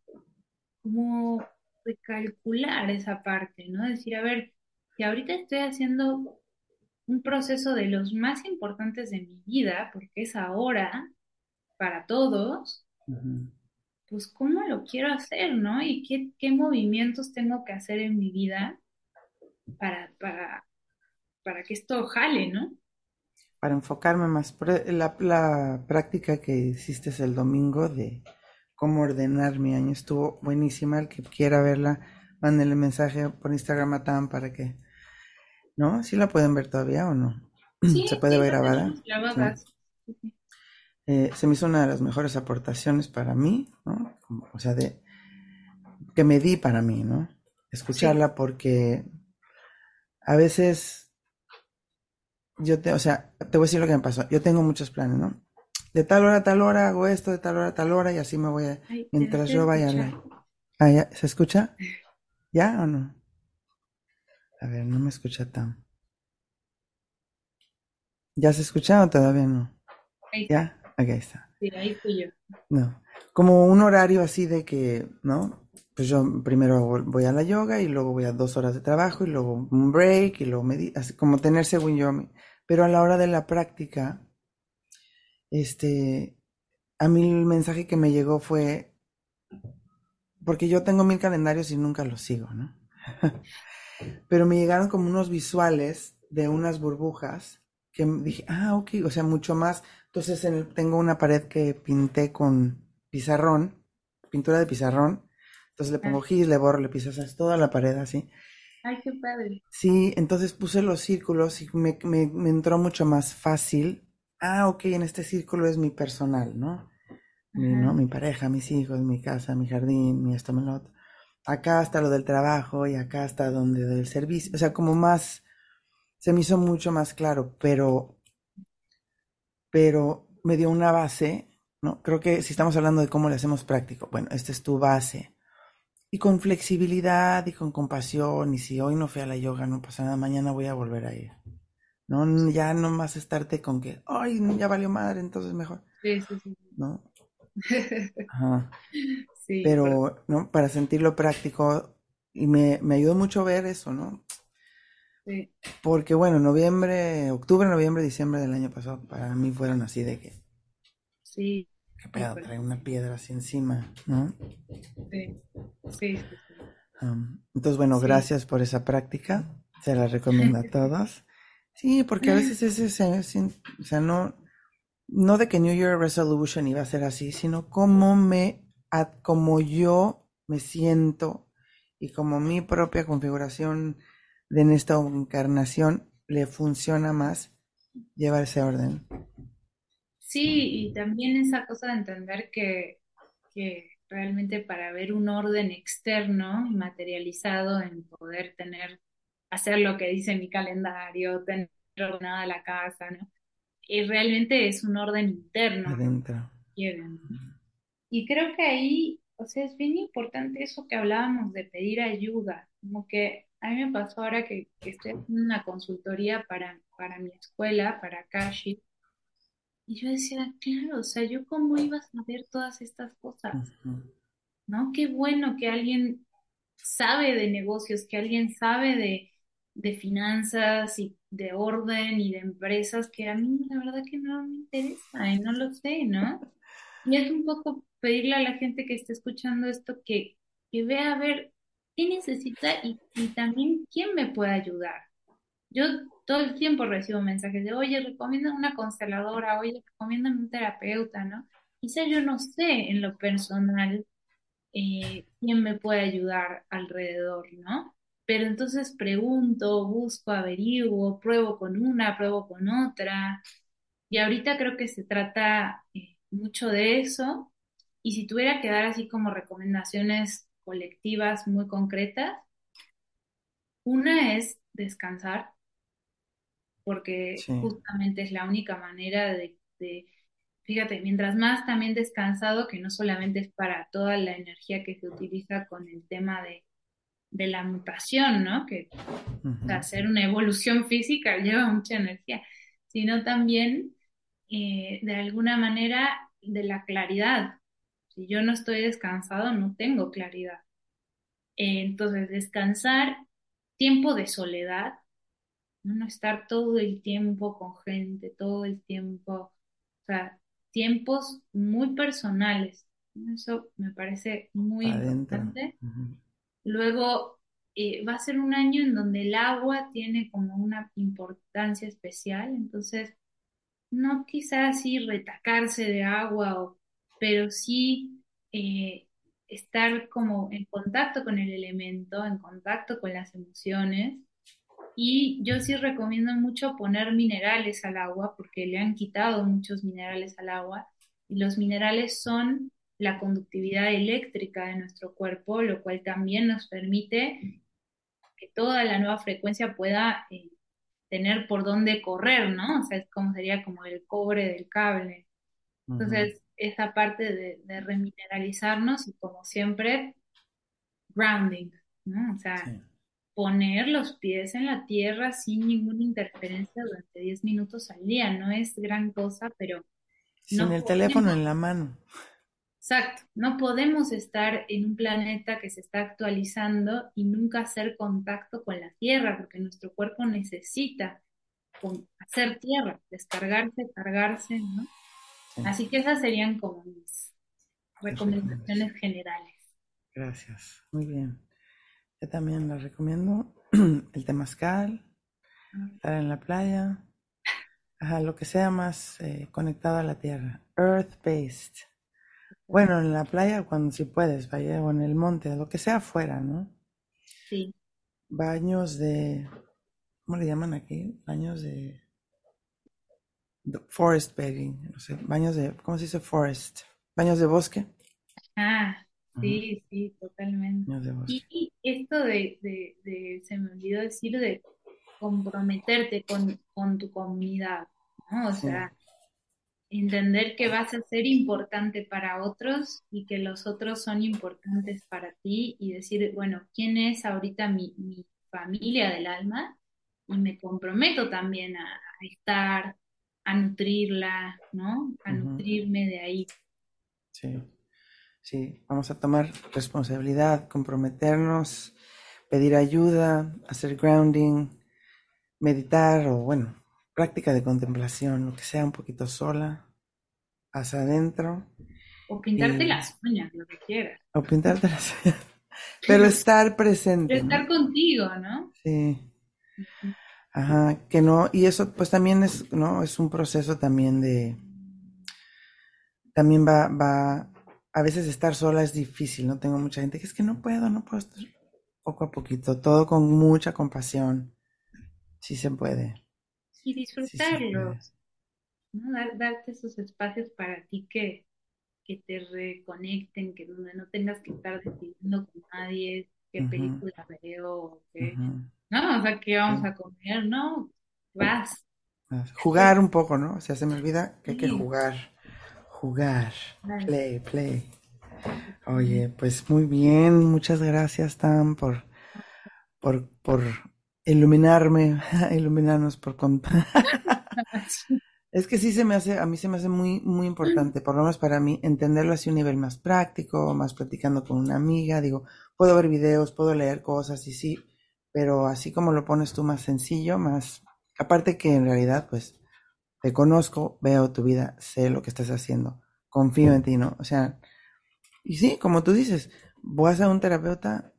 como recalcular esa parte, ¿no? Decir, a ver, si ahorita estoy haciendo un proceso de los más importantes de mi vida, porque es ahora para todos, pues cómo lo quiero hacer, ¿no? Y qué, qué movimientos tengo que hacer en mi vida para, para, para que esto jale, ¿no? Para enfocarme más. La, la práctica que hiciste el domingo de cómo ordenar mi año estuvo buenísima. El que quiera verla, mándenle mensaje por Instagram a Tam para que ¿No? ¿Sí la pueden ver todavía o no? ¿Se puede ver grabada? Eh, se me hizo una de las mejores aportaciones para mí, ¿no? O sea, de que me di para mí, ¿no? Escucharla porque a veces yo te, o sea, te voy a decir lo que me pasó. Yo tengo muchos planes, ¿no? De tal hora a tal hora hago esto, de tal hora a tal hora y así me voy a, mientras yo vaya. A ah, ¿Se escucha? ¿Ya o no? A ver, no me escucha tan. ¿Ya se escucha o todavía no? ¿Ya? Aquí está. Sí, ahí fui yo. No. Como un horario así de que, ¿no? Pues yo primero voy a la yoga y luego voy a dos horas de trabajo y luego un break y luego me así como tener según yo. Pero a la hora de la práctica, este, a mí el mensaje que me llegó fue, porque yo tengo mil calendarios y nunca los sigo, ¿no? pero me llegaron como unos visuales de unas burbujas que dije, ah, ok, o sea, mucho más. Entonces tengo una pared que pinté con pizarrón, pintura de pizarrón. Entonces le pongo ah. gis, le borro, le piso, o toda la pared así. Ay, qué padre. Sí, entonces puse los círculos y me, me, me entró mucho más fácil. Ah, ok, en este círculo es mi personal, ¿no? Mi, ¿no? mi pareja, mis hijos, mi casa, mi jardín, mi esto, lo otro acá está lo del trabajo y acá está donde del servicio, o sea, como más, se me hizo mucho más claro, pero, pero me dio una base, ¿no? Creo que si estamos hablando de cómo le hacemos práctico, bueno, esta es tu base. Y con flexibilidad y con compasión, y si hoy no fui a la yoga, no pasa nada, mañana voy a volver a ir. No, ya no más estarte con que, ay, ya valió madre, entonces mejor. Sí, sí, sí. ¿No? Ajá. pero, ¿no? Para sentirlo práctico, y me, me ayudó mucho ver eso, ¿no? Sí. Porque, bueno, noviembre, octubre, noviembre, diciembre del año pasado, para mí fueron así de que... Sí. Qué pedo, trae una piedra así encima, ¿no? Sí, sí, sí. entonces, bueno, gracias por esa práctica, se la recomiendo a todos. Sí, porque a veces es ese, o sea, no, no de que New Year Resolution iba a ser así, sino cómo me, como yo me siento y como mi propia configuración de en esta encarnación le funciona más llevar ese orden. Sí, y también esa cosa de entender que, que realmente para ver un orden externo y materializado en poder tener, hacer lo que dice mi calendario, tener ordenada la casa, ¿no? y realmente es un orden interno. Adentro. Y creo que ahí, o sea, es bien importante eso que hablábamos de pedir ayuda, como que a mí me pasó ahora que, estoy haciendo una consultoría para, para mi escuela, para Kashi, y yo decía, claro, o sea, yo cómo iba a saber todas estas cosas, ¿no? Qué bueno que alguien sabe de negocios, que alguien sabe de, de finanzas y de orden y de empresas que a mí la verdad que no me interesa y no lo sé, ¿no? Y es un poco pedirle a la gente que esté escuchando esto que, que vea a ver qué necesita y, y también quién me puede ayudar. Yo todo el tiempo recibo mensajes de, oye, recomiendan una consteladora, oye, recomiendan un terapeuta, ¿no? Quizá yo no sé en lo personal eh, quién me puede ayudar alrededor, ¿no? pero entonces pregunto, busco, averiguo, pruebo con una, pruebo con otra. Y ahorita creo que se trata eh, mucho de eso. Y si tuviera que dar así como recomendaciones colectivas muy concretas, una es descansar, porque justamente es la única manera de, fíjate, mientras más también descansado, que no solamente es para toda la energía que se utiliza con el tema de, la mutación, ¿no? Que hacer una evolución física lleva mucha energía, sino también eh, de alguna manera de la claridad. Si yo no estoy descansado, no tengo claridad. entonces, descansar, tiempo de soledad, no estar todo el tiempo con gente, todo el tiempo, o sea, tiempos muy personales. Eso me parece muy importante. Luego, eh, va a ser un año en donde el agua tiene como una importancia especial, entonces no quizás así retacarse de agua, pero sí eh, estar como en contacto con el elemento, en contacto con las emociones. Y yo sí recomiendo mucho poner minerales al agua porque le han quitado muchos minerales al agua y los minerales son la conductividad eléctrica de nuestro cuerpo, lo cual también nos permite que toda la nueva frecuencia pueda eh, tener por dónde correr, ¿no? O sea, es como sería como el cobre del cable. Entonces, esa parte de, remineralizarnos y como siempre, grounding, ¿no? O sea, poner los pies en la tierra sin ninguna interferencia durante 10 minutos al día. No es gran cosa, pero... Sin el teléfono en la mano. Exacto, no podemos estar en un planeta que se está actualizando y nunca hacer contacto con la Tierra, porque nuestro cuerpo necesita hacer tierra, descargarse, cargarse, ¿no? Así que esas serían como mis recomendaciones generales. Gracias, muy bien. Yo también les recomiendo el temazcal, estar en la playa, lo que sea más eh, conectado a la tierra, earth-based. Bueno, en la playa cuando si puedes, vaya, o en el monte, lo que sea afuera, ¿no? Sí. Baños de, ¿cómo le llaman aquí? Baños de, forest bathing, no sé, baños de, ¿cómo se dice forest? Baños de bosque. Ah, sí, sí, totalmente. Y, esto de, de, se me olvidó decir, de comprometerte con, con tu comunidad, ¿no? O sea, entender que vas a ser importante para otros y que los otros son importantes para ti y decir, bueno, ¿quién es ahorita mi, familia del alma? Y me comprometo también a, estar, a nutrirla, ¿no? A nutrirme de ahí. Sí, sí, vamos a tomar responsabilidad, comprometernos, pedir ayuda, hacer grounding, meditar o bueno, práctica de contemplación, lo que sea un poquito sola, hacia adentro. O pintarte las uñas, lo que quieras. O pintarte las uñas. Pero estar presente. estar contigo, ¿no? Sí. Ajá, que no, y eso pues también es, ¿no? Es un proceso también de, también va, va, a veces estar sola es difícil, ¿no? Tengo mucha gente que es que no puedo, no puedo estar poco a poquito, todo con mucha compasión, sí se puede y disfrutarlo. ¿no? darte esos espacios para ti que, que te reconecten, que donde no tengas que estar decidiendo con nadie qué película veo, qué, ¿no? O sea, qué vamos a comer, ¿no? Vas. Jugar un poco, ¿no? O sea, se me olvida que hay que jugar, jugar, play, play. Oye, pues muy bien, muchas gracias, Tam, por, por, por iluminarme, iluminarnos por contar. es que sí se me hace, a mí se me hace muy, muy importante, por lo menos para mí, entenderlo así a un nivel más práctico, más platicando con una amiga, digo, puedo ver videos, puedo leer cosas y sí, pero así como lo pones tú más sencillo, más, aparte que en realidad, pues, te conozco, veo tu vida, sé lo que estás haciendo, confío en ti, ¿no? O sea, y sí, como tú dices, voy a un terapeuta,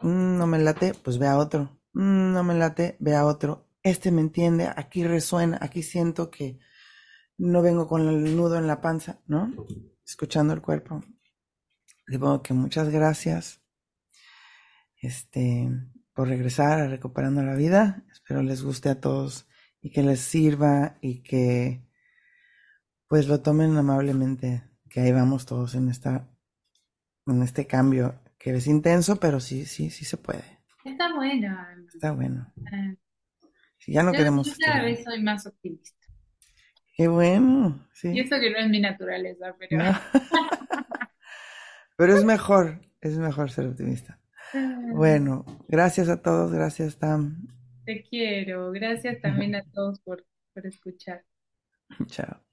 mm, no me late, pues ve a otro Mm, no me late, ve a otro, este me entiende, aquí resuena, aquí siento que no vengo con el nudo en la panza, ¿no? Escuchando el cuerpo. Digo que muchas gracias este, por regresar a Recuperando la Vida. Espero les guste a todos y que les sirva y que pues lo tomen amablemente, que ahí vamos todos en esta, en este cambio, que es intenso, pero sí, sí, sí se puede. Está bueno. Está bueno. Ah, Si ya no yo- queremos. yo cada vez soy más optimista. Qué bueno, sí. Y eso que no es mi naturaleza, pero... No. Pero es mejor, es mejor ser optimista. Bueno, gracias a todos, gracias Tam. Te quiero. Gracias también a todos por, por escuchar. Chao.